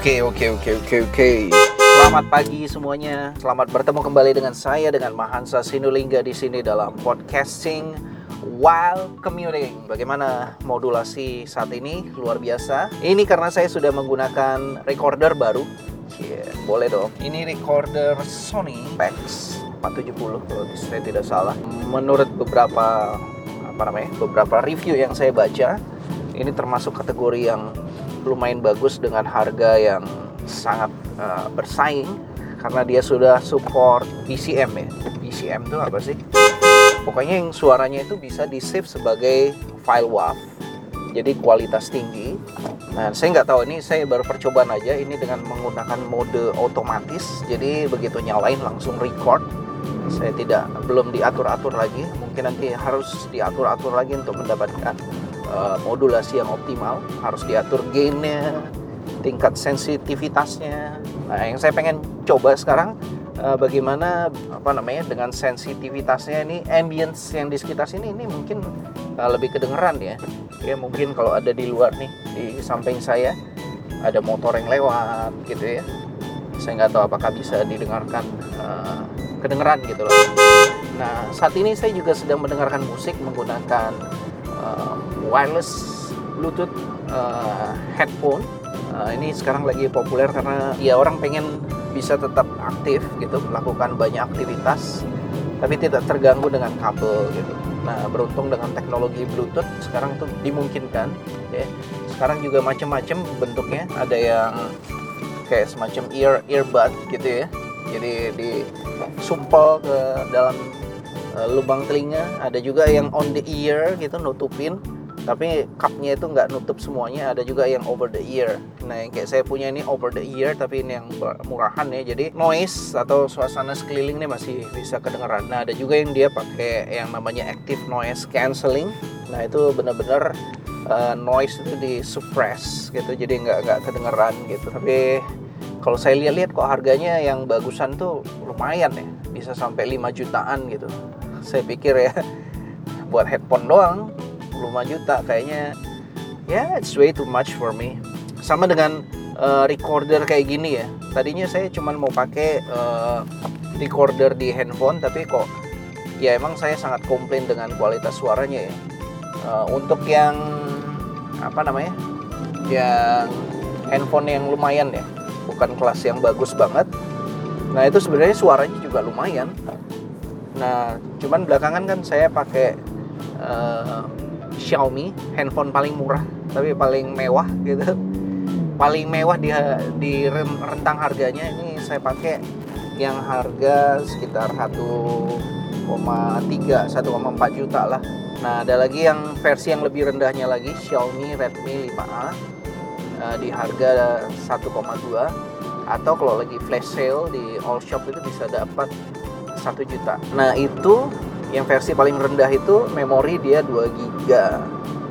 Oke, oke, oke, oke, oke. Selamat pagi semuanya. Selamat bertemu kembali dengan saya dengan Mahansa Sinulingga di sini dalam podcasting while commuting. Bagaimana modulasi saat ini? Luar biasa. Ini karena saya sudah menggunakan recorder baru. Yeah, boleh dong. Ini recorder Sony Pex 470 kalau saya tidak salah. Menurut beberapa apa namanya? beberapa review yang saya baca, ini termasuk kategori yang lumayan bagus dengan harga yang sangat uh, bersaing karena dia sudah support BCM ya. BCM itu apa sih? Pokoknya yang suaranya itu bisa di save sebagai file WAV. Jadi kualitas tinggi. Nah, saya nggak tahu ini saya baru percobaan aja ini dengan menggunakan mode otomatis. Jadi begitu nyalain langsung record. Saya tidak belum diatur-atur lagi. Mungkin nanti harus diatur-atur lagi untuk mendapatkan uh, modulasi yang optimal harus diatur gainnya tingkat sensitivitasnya. Nah yang saya pengen coba sekarang uh, bagaimana apa namanya dengan sensitivitasnya ini ambience yang di sekitar sini ini mungkin uh, lebih kedengeran ya. Ya mungkin kalau ada di luar nih di samping saya ada motor yang lewat gitu ya. Saya nggak tahu apakah bisa didengarkan uh, kedengeran gitu loh. Nah saat ini saya juga sedang mendengarkan musik menggunakan uh, wireless Bluetooth uh, headphone. Uh, ini sekarang lagi populer karena ya orang pengen bisa tetap aktif gitu, melakukan banyak aktivitas, tapi tidak terganggu dengan kabel gitu. Nah, beruntung dengan teknologi Bluetooth sekarang tuh dimungkinkan. Ya. Sekarang juga macam-macam bentuknya. Ada yang kayak semacam ear earbud gitu ya. Jadi di sumpel ke dalam lubang telinga ada juga yang on the ear gitu nutupin. Tapi cupnya itu nggak nutup semuanya ada juga yang over the ear. Nah yang kayak saya punya ini over the ear tapi ini yang murahan ya. Jadi noise atau suasana sekeliling ini masih bisa kedengeran. Nah ada juga yang dia pakai yang namanya active noise cancelling. Nah itu benar-benar uh, noise itu di suppress gitu. Jadi nggak nggak kedengeran gitu. Tapi kalau saya lihat-lihat kok harganya yang bagusan tuh lumayan ya. Bisa sampai 5 jutaan gitu saya pikir ya buat headphone doang 5 juta kayaknya. Ya yeah, it's way too much for me. Sama dengan uh, recorder kayak gini ya. Tadinya saya cuma mau pakai uh, recorder di handphone tapi kok ya emang saya sangat komplain dengan kualitas suaranya ya. Uh, untuk yang apa namanya yang handphone yang lumayan ya bukan kelas yang bagus banget. Nah itu sebenarnya suaranya juga lumayan nah cuman belakangan kan saya pakai uh, Xiaomi handphone paling murah tapi paling mewah gitu. Paling mewah di di rentang harganya ini saya pakai yang harga sekitar 1,3 1,4 juta lah. Nah ada lagi yang versi yang lebih rendahnya lagi Xiaomi Redmi 5A uh, eh, di harga 1,2 atau kalau lagi flash sale di all shop itu bisa dapat 1 juta. Nah itu yang versi paling rendah itu memori dia 2 GB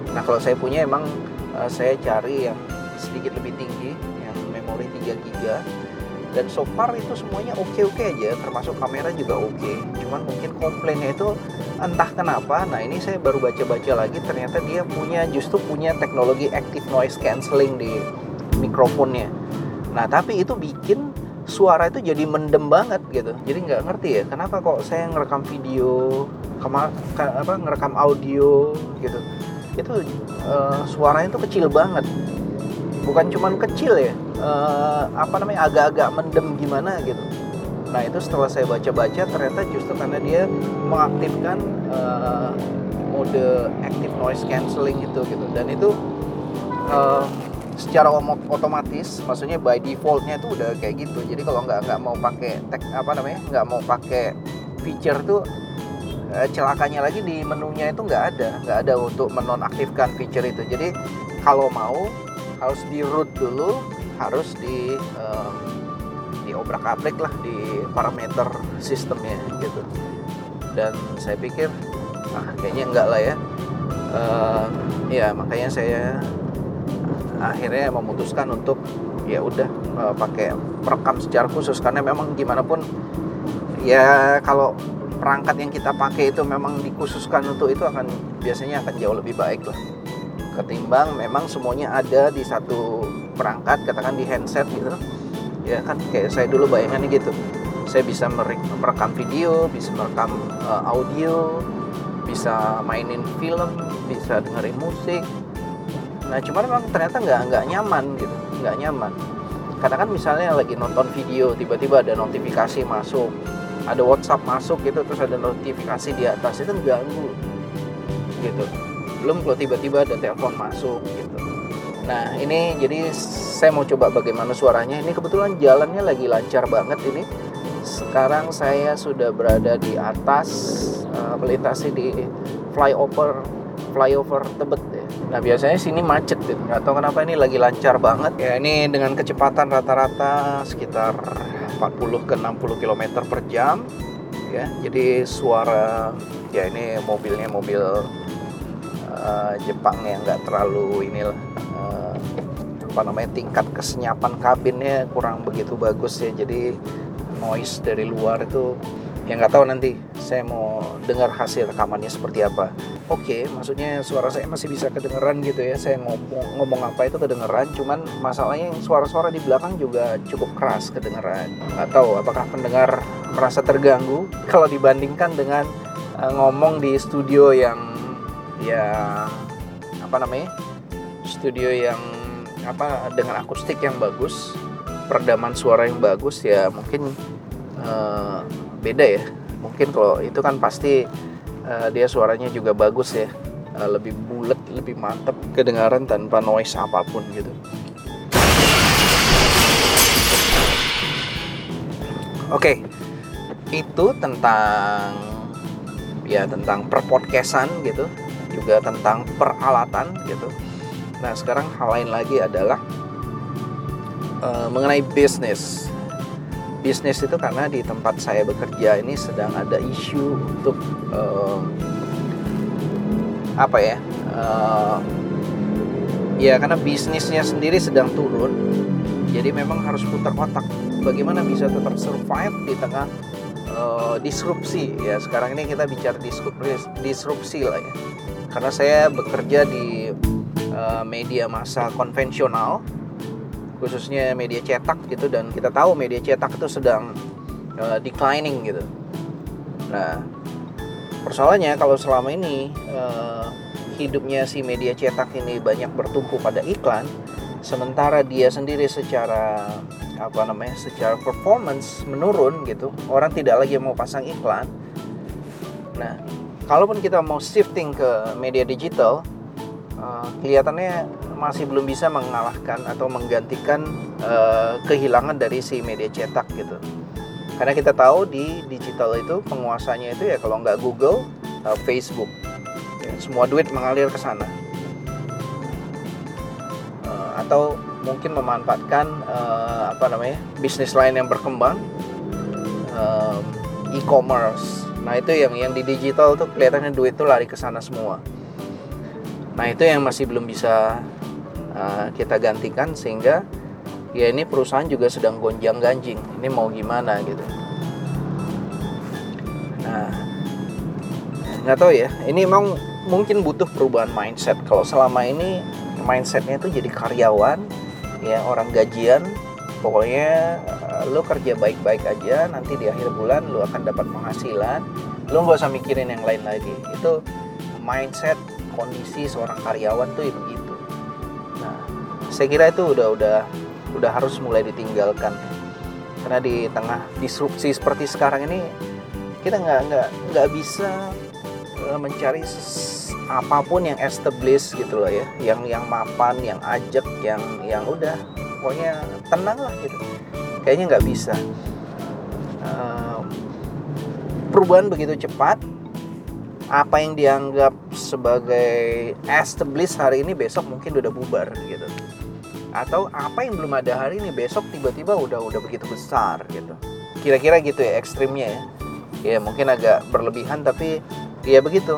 nah kalau saya punya emang uh, saya cari yang sedikit lebih tinggi yang memori 3 GB dan so far itu semuanya oke-oke okay aja termasuk kamera juga oke. Okay. cuman mungkin komplainnya itu entah kenapa nah ini saya baru baca-baca lagi ternyata dia punya justru punya teknologi active noise cancelling di mikrofonnya. Nah tapi itu bikin suara itu jadi mendem banget gitu. Jadi nggak ngerti ya kenapa kok saya ngerekam video kema apa ngerekam audio gitu. Itu uh, suaranya itu kecil banget. Bukan cuman kecil ya uh, apa namanya agak-agak mendem gimana gitu. Nah itu setelah saya baca-baca ternyata justru karena dia mengaktifkan uh, mode active noise cancelling itu gitu. Dan itu uh, secara otomatis maksudnya by defaultnya itu udah kayak gitu. Jadi kalau nggak nggak mau pakai tek apa namanya nggak mau pakai feature tuh eh, celakanya lagi di menunya itu nggak ada. Nggak ada untuk menonaktifkan feature itu. Jadi kalau mau harus di root dulu harus di um, di obrak abrik lah di parameter sistemnya gitu. Dan saya pikir ah kayaknya enggak lah ya. Uh, ya makanya saya akhirnya memutuskan untuk ya udah uh, pakai perekam secara khusus. Karena memang gimana pun ya kalau perangkat yang kita pakai itu memang dikhususkan untuk itu akan biasanya akan jauh lebih baik lah. Ketimbang memang semuanya ada di satu perangkat katakan di handset gitu. Ya kan kayak saya dulu bayangannya gitu. Saya bisa merekam video bisa merekam uh, audio bisa mainin film bisa dengerin musik nah cuman memang ternyata nggak nggak nyaman gitu nggak nyaman. Karena kan misalnya lagi nonton video tiba-tiba ada notifikasi masuk ada WhatsApp masuk gitu terus ada notifikasi di atas itu ganggu gitu. Belum kalau tiba-tiba ada telepon masuk gitu. Nah ini jadi saya mau coba bagaimana suaranya. Ini kebetulan jalannya lagi lancar banget ini. Sekarang saya sudah berada di atas uh, melintasi di flyover flyover Tebet ya. Nah biasanya sini macet gitu. Gak tahu kenapa ini lagi lancar banget ya. Ini dengan kecepatan rata-rata sekitar 40 ke 60 km per jam ya. Jadi suara ya ini mobilnya mobil uh, Jepang yang nggak terlalu inilah uh, apa namanya tingkat kesenyapan kabinnya kurang begitu bagus ya. Jadi noise dari luar itu yang nggak tahu nanti saya mau dengar hasil rekamannya seperti apa. Oke okay, maksudnya suara saya masih bisa kedengeran gitu ya. Saya ngomong ngomong apa itu kedengeran cuman masalahnya suara-suara di belakang juga cukup keras kedengeran. Nggak tahu apakah pendengar merasa terganggu kalau dibandingkan dengan uh, ngomong di studio yang ya apa namanya? Studio yang apa dengan akustik yang bagus peredaman suara yang bagus ya mungkin uh, beda ya. Mungkin kalau itu kan pasti uh, dia suaranya juga bagus ya. Uh, lebih bulat lebih mantep kedengaran tanpa noise apa pun gitu. Oke okay. itu tentang ya tentang perpodcastan gitu. Juga tentang peralatan gitu. Nah sekarang hal lain lagi adalah uh, mengenai bisnis bisnis itu karena di tempat saya bekerja ini sedang ada isu untuk uh, apa ya uh, ya karena bisnisnya sendiri sedang turun jadi memang harus putar otak bagaimana bisa tetap survive di tengah uh, disrupsi. Ya sekarang ini kita bicara disrupsi, disrupsi lah ya. Karena saya bekerja di uh, media massa konvensional khususnya media cetak gitu dan kita tahu media cetak itu sedang uh, declining gitu. Nah, persoalannya kalau selama ini uh, hidupnya si media cetak ini banyak bertumpu pada iklan, sementara dia sendiri secara apa namanya, secara performance menurun gitu, orang tidak lagi mau pasang iklan. Nah, kalaupun kita mau shifting ke media digital, uh, kelihatannya masih belum bisa mengalahkan atau menggantikan uh, kehilangan dari si media cetak gitu. Karena kita tahu di digital itu penguasanya itu ya kalau nggak Google, uh, Facebook. Ya, semua duit mengalir ke sana. Uh, atau mungkin memanfaatkan uh, apa namanya bisnis lain yang berkembang, uh, e-commerce. Nah itu yang yang di digital tuh kelihatannya duit tuh lari ke sana semua. Nah itu yang masih belum bisa uh, kita gantikan sehingga ya ini perusahaan juga sedang gonjang ganjing. Ini mau gimana gitu. Nah nggak tahu ya. Ini emang mungkin butuh perubahan mindset. Kalau selama ini mindsetnya itu jadi karyawan ya orang gajian pokoknya uh, lo kerja baik-baik aja nanti di akhir bulan lo akan dapat penghasilan. Lo nggak usah mikirin yang lain lagi. Itu mindset kondisi seorang karyawan tuh ya begitu saya kira itu udah udah udah harus mulai ditinggalkan. Karena di tengah disrupsi seperti sekarang ini kita nggak nggak nggak bisa eh, mencari apa pun yang established gitu loh ya. Yang yang mapan yang ajak yang yang udah. Pokoknya tenang lah gitu. Kayaknya nggak bisa. Perubahan begitu cepat apa yang dianggap sebagai established hari ini besok mungkin udah bubar gitu atau apa yang belum ada hari ini besok tiba-tiba udah udah begitu besar gitu. Kira-kira gitu ya ekstrimnya ya. Ya mungkin agak berlebihan tapi ya begitu.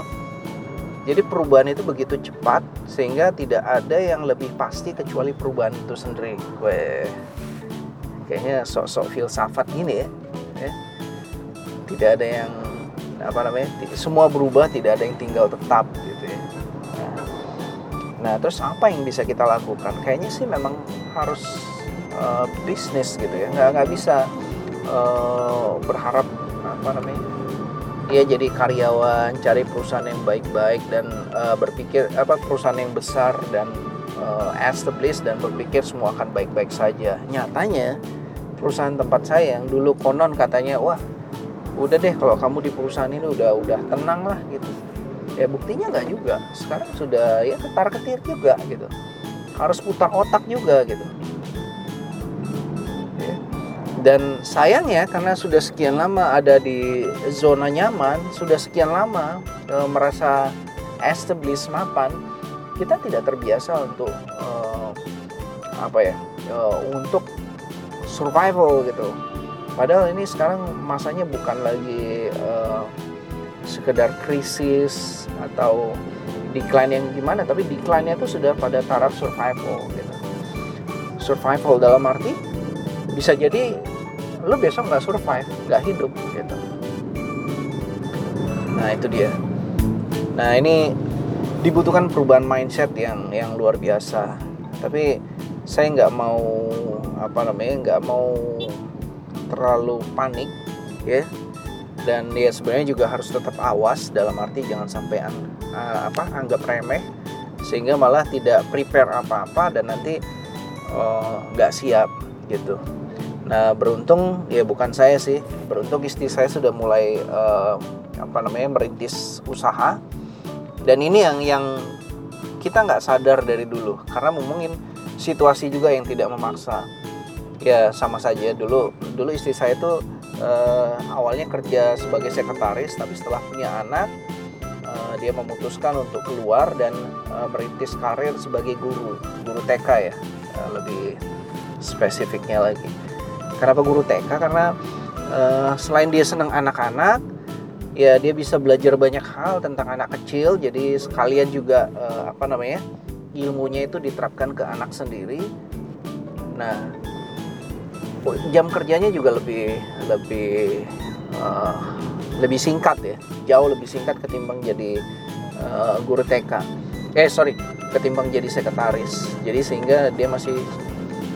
Jadi perubahan itu begitu cepat sehingga tidak ada yang lebih pasti kecuali perubahan itu sendiri. Weh, kayaknya sok-sok filsafat gini ya, ya. Tidak ada yang apa namanya semua berubah tidak ada yang tinggal tetap gitu ya Nah, terus apa yang bisa kita lakukan? Kayaknya sih memang harus uh, bisnis gitu ya. Nggak nggak bisa uh, berharap apa namanya? Dia jadi karyawan, cari perusahaan yang baik-baik dan uh, berpikir apa perusahaan yang besar dan uh, established dan berpikir semua akan baik-baik saja. Nyatanya perusahaan tempat saya yang dulu konon katanya wah udah deh kalau kamu di perusahaan ini udah udah tenang lah gitu ya buktinya nggak juga. Sekarang sudah ya ketar ketir juga gitu. Harus putar otak juga gitu. Ya. dan sayangnya karena sudah sekian lama ada di zona nyaman sudah sekian lama e, merasa established mapan kita tidak terbiasa untuk e, apa ya e, untuk survival gitu. Padahal ini sekarang masanya bukan lagi uh, sekedar krisis atau decline yang gimana tapi decline-nya itu sudah pada taraf survival gitu. Survival dalam arti bisa jadi lo besok nggak survive nggak hidup gitu. Nah itu dia. Nah ini dibutuhkan perubahan mindset yang yang luar biasa. Tapi saya nggak mau apa namanya nggak mau terlalu panik ya dan dia sebenarnya juga harus tetap awas dalam arti jangan sampai an, uh, apa anggap remeh sehingga malah tidak prepare apa-apa dan nanti eh, nggak uh, siap gitu. Nah beruntung ya bukan saya sih beruntung istri saya sudah mulai uh, apa namanya merintis usaha dan ini yang yang kita nggak sadar dari dulu karena ngomongin situasi juga yang tidak memaksa ya sama saja dulu dulu istri saya tuh uh, awalnya kerja sebagai sekretaris tapi setelah punya anak uh, dia memutuskan untuk keluar dan uh, merintis karir sebagai guru guru TK ya. Uh, lebih spesifiknya lagi. Kenapa guru TK karena uh, selain dia senang anak-anak ya dia bisa belajar banyak hal tentang anak kecil. Jadi sekalian juga uh, apa namanya ilmunya itu diterapkan ke anak sendiri. Nah jam kerjanya juga lebih lebih uh, lebih singkat ya. Jauh lebih singkat ketimbang jadi uh, guru TK eh sorry ketimbang jadi sekretaris. Jadi sehingga dia masih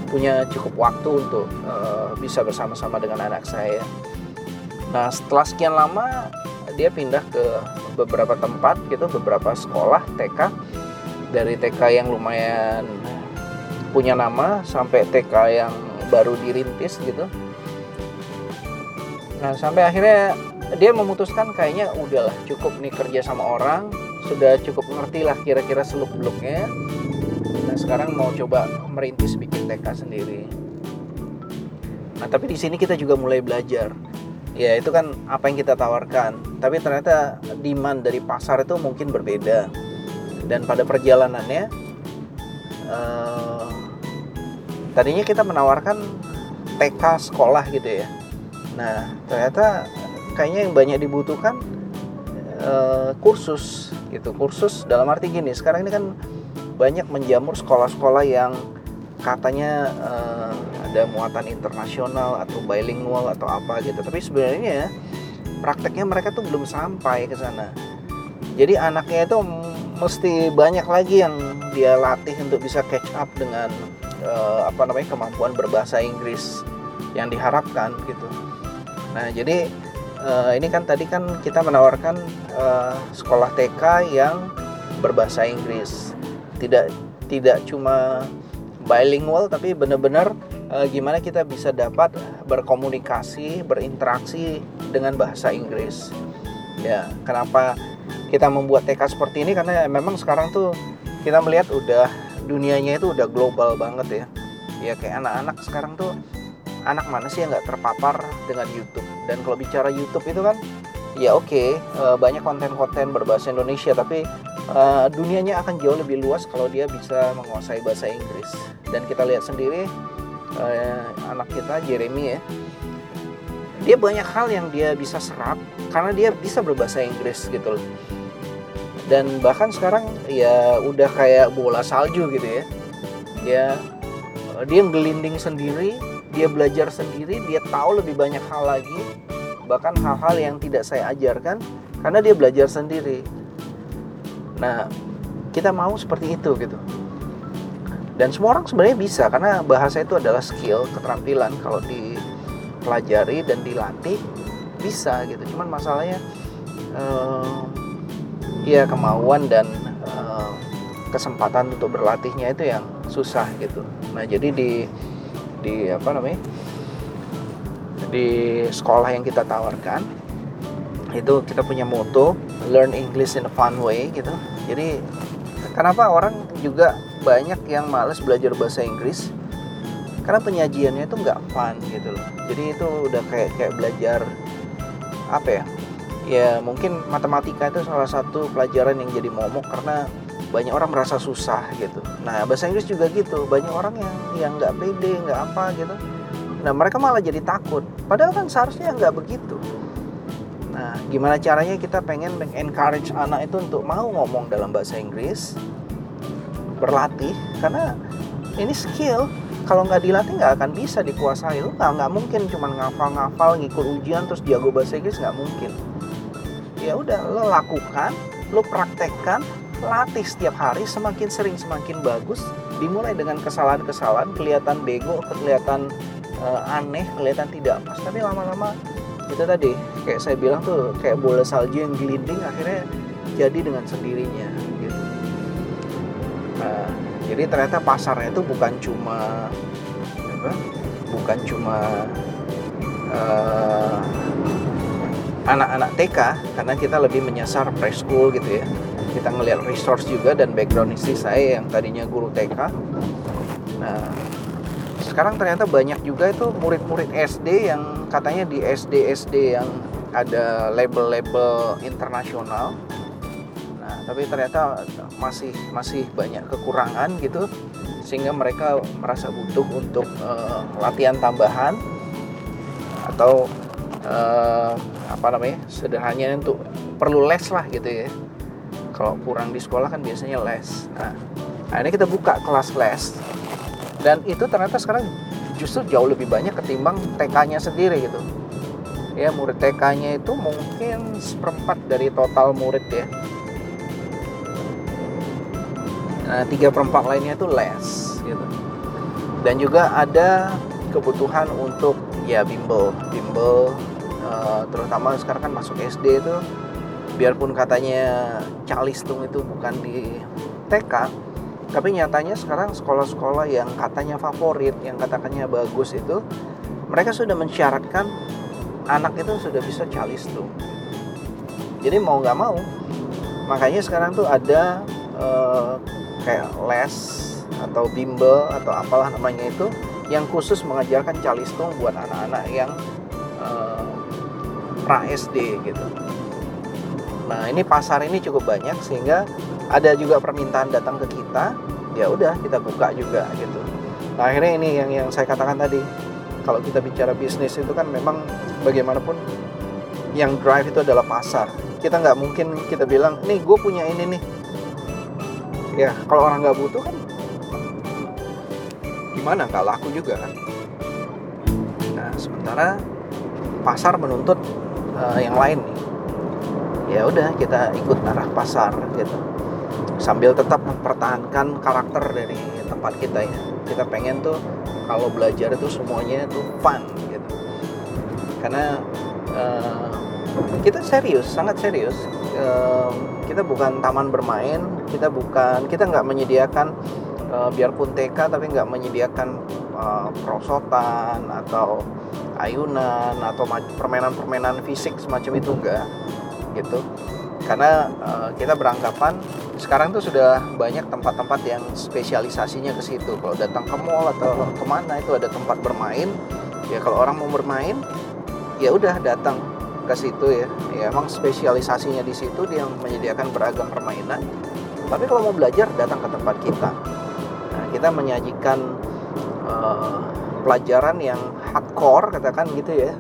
punya cukup waktu untuk uh, bisa bersama-sama dengan anak saya. Nah setelah sekian lama dia pindah ke beberapa tempat gitu beberapa sekolah TK dari TK yang lumayan punya nama sampai TK yang baru dirintis gitu. Nah sampai akhirnya dia memutuskan kayaknya udahlah cukup nih kerja sama orang sudah cukup ngerti lah kira-kira seluk beluknya nah sekarang mau coba merintis bikin TK sendiri. Nah tapi di sini kita juga mulai belajar. Ya itu kan apa yang kita tawarkan. Tapi ternyata demand dari pasar itu mungkin berbeda. Dan pada perjalanannya uh, tadinya kita menawarkan TK sekolah gitu ya. Nah ternyata kayaknya yang banyak dibutuhkan uh, kursus gitu. Kursus dalam arti gini sekarang ini kan banyak menjamur sekolah-sekolah yang katanya uh, ada muatan internasional atau bilingual atau apa gitu. Tapi sebenarnya prakteknya mereka tuh belum sampai ke sana. Jadi anaknya itu mesti banyak lagi yang dia latih untuk bisa catch up dengan uh, apa namanya kemampuan berbahasa Inggris yang diharapkan gitu. Nah jadi uh, ini kan tadi kan kita menawarkan uh, sekolah TK yang berbahasa Inggris, tidak tidak cuma bilingual tapi benar-benar uh, gimana kita bisa dapat berkomunikasi, berinteraksi dengan bahasa Inggris. Ya, kenapa kita membuat TK seperti ini karena memang sekarang tuh kita melihat udah dunianya itu udah global banget ya. Ya kayak anak-anak sekarang tuh anak mana sih yang nggak terpapar dengan YouTube? Dan kalau bicara YouTube itu kan ya oke okay, eh, banyak konten-konten berbahasa Indonesia tapi uh, dunianya akan jauh lebih luas kalau dia bisa menguasai bahasa Inggris. Dan kita lihat sendiri uh, anak kita Jeremy ya dia banyak hal yang dia bisa serap karena dia bisa berbahasa Inggris gitu dan bahkan sekarang ya udah kayak bola salju gitu ya. Dia dia ngelinding sendiri dia belajar sendiri dia tahu lebih banyak hal lagi bahkan hal-hal yang tidak saya ajarkan karena dia belajar sendiri. Nah kita mau seperti itu gitu. Dan semua orang sebenarnya bisa karena bahasa itu adalah skill keterampilan. Kalau dipelajari dan dilatih bisa gitu. Cuman masalahnya uh, ya kemauan dan uh, kesempatan untuk berlatihnya itu yang susah gitu. Nah jadi di di apa namanya di sekolah yang kita tawarkan itu kita punya moto learn English in a fun way gitu. Jadi kenapa orang juga banyak yang males belajar bahasa Inggris? Karena penyajiannya itu nggak fun gitu loh. Jadi itu udah kayak kayak belajar apa ya ya mungkin matematika itu salah satu pelajaran yang jadi momok karena banyak orang merasa susah gitu. Nah bahasa Inggris juga gitu. Banyak orang yang yang nggak pede nggak apa gitu. Nah mereka malah jadi takut. Padahal kan seharusnya nggak begitu. Nah gimana caranya kita pengen encourage anak itu untuk mau ngomong dalam bahasa Inggris? Berlatih karena ini skill. Kalau nggak dilatih nggak akan bisa dikuasai. Lu nggak nggak mungkin cuma ngafal-ngafal ngikut ujian terus jago bahasa Inggris nggak mungkin ya udah lo lakukan lo praktekkan latih setiap hari semakin sering semakin bagus dimulai dengan kesalahan-kesalahan kelihatan bego kelihatan uh, aneh kelihatan tidak pas. Tapi lama-lama itu tadi kayak saya bilang tuh kayak bola salju yang gelinding akhirnya jadi dengan sendirinya gitu. Nah, jadi ternyata pasarnya itu bukan cuma apa bukan cuma uh, anak-anak TK karena kita lebih menyasar preschool gitu ya. Kita ngelihat resource juga dan background istri saya yang tadinya guru TK nah sekarang ternyata banyak juga itu murid-murid SD yang katanya di SD-SD yang ada label-label internasional. Nah, tapi ternyata masih masih banyak kekurangan gitu sehingga mereka merasa butuh untuk uh, latihan tambahan atau uh, apa namanya sederhananya untuk perlu les lah gitu ya. Kalau kurang di sekolah kan biasanya les. Nah, ini kita buka kelas les. Dan itu ternyata sekarang justru jauh lebih banyak ketimbang TK-nya sendiri gitu. Ya murid TK-nya itu mungkin seperempat dari total murid ya. Nah tiga perempat lainnya itu les gitu. Dan juga ada kebutuhan untuk ya bimbel. Bimbel uh, terutama sekarang kan masuk SD itu. Biarpun katanya calistung itu bukan di TK tapi nyatanya sekarang sekolah-sekolah yang katanya favorit yang katakannya bagus itu mereka sudah mensyaratkan anak itu sudah bisa calistung jadi mau nggak mau makanya sekarang tuh ada uh, kayak les atau bimbel atau apalah namanya itu yang khusus mengajarkan calistung buat anak-anak yang uh, pra SD gitu. Nah ini pasar ini cukup banyak sehingga ada juga permintaan datang ke kita, ya udah kita buka juga gitu. Nah akhirnya ini yang yang saya katakan tadi, kalau kita bicara bisnis itu kan memang bagaimanapun yang drive itu adalah pasar. Kita nggak mungkin kita bilang, nih gue punya ini nih, ya kalau orang nggak butuh kan gimana? Nggak laku juga kan? Nah sementara pasar menuntut uh, yang lain nih. Ya udah kita ikut arah pasar gitu. Sambil tetap mempertahankan karakter dari tempat kita ya. Kita pengen tuh kalau belajar itu semuanya tuh fun gitu. Karena uh, kita serius sangat serius. Uh, kita bukan taman bermain kita bukan kita nggak menyediakan uh, biarpun TK tapi nggak menyediakan uh, perosotan atau ayunan atau permainan-permainan fisik semacam itu enggak gitu. Karena uh, kita beranggapan sekarang tuh sudah banyak tempat-tempat yang spesialisasinya ke situ. Kalau datang ke mall atau ke mana itu ada tempat bermain. Ya kalau orang mau bermain ya udah datang ke situ ya. Ya emang spesialisasinya di situ dia menyediakan beragam permainan. Tapi kalau mau belajar datang ke tempat kita kita menyajikan uh, pelajaran yang hardcore katakan gitu ya.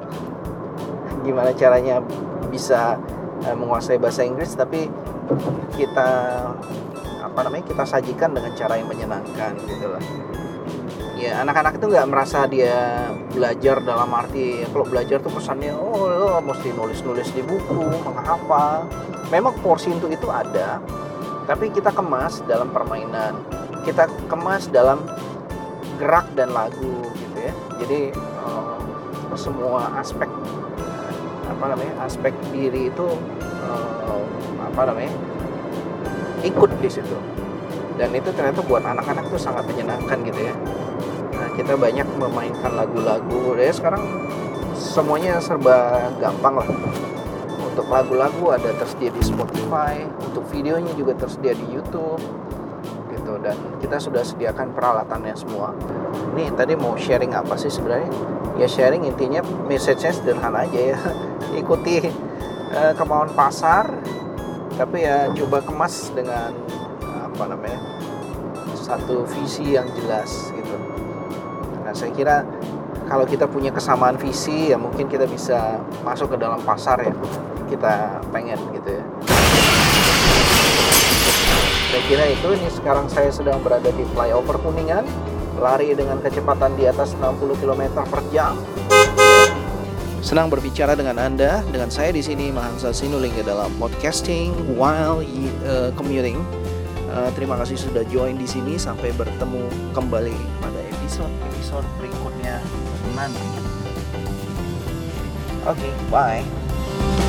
Gimana caranya bisa uh, menguasai bahasa Inggris tapi kita apa namanya kita sajikan dengan cara yang menyenangkan gitu lah. Ya anak-anak itu nggak merasa dia belajar dalam arti kalau belajar tuh pesannya oh lo mesti nulis-nulis di buku menghafal. Memang porsi untuk itu ada tapi kita kemas dalam permainan kita kemas dalam gerak dan lagu gitu ya. Jadi uh, semua aspek apa namanya aspek diri itu uh, apa namanya ikut di situ. Dan itu ternyata buat anak-anak tuh sangat menyenangkan gitu ya. Nah, kita banyak memainkan lagu-lagu. Ya sekarang semuanya serba gampang lah. Untuk lagu-lagu ada tersedia di Spotify untuk videonya juga tersedia di YouTube dan kita sudah sediakan peralatannya semua. Nih tadi mau sharing apa sih sebenarnya? Ya sharing intinya message-nya sederhana aja ya. Ikuti uh, kemauan pasar tapi ya coba kemas dengan apa namanya satu visi yang jelas gitu. Nah saya kira kalau kita punya kesamaan visi ya mungkin kita bisa masuk ke dalam pasar ya kita pengen gitu ya saya kira itu ini sekarang saya sedang berada di flyover Kuningan lari dengan kecepatan di atas 60 km per jam Senang berbicara dengan Anda, dengan saya di sini Mahansa Sinulinga dalam podcasting while uh, commuting. Uh, terima kasih sudah join di sini. Sampai bertemu kembali pada episode episode berikutnya nanti. Oke, okay, bye.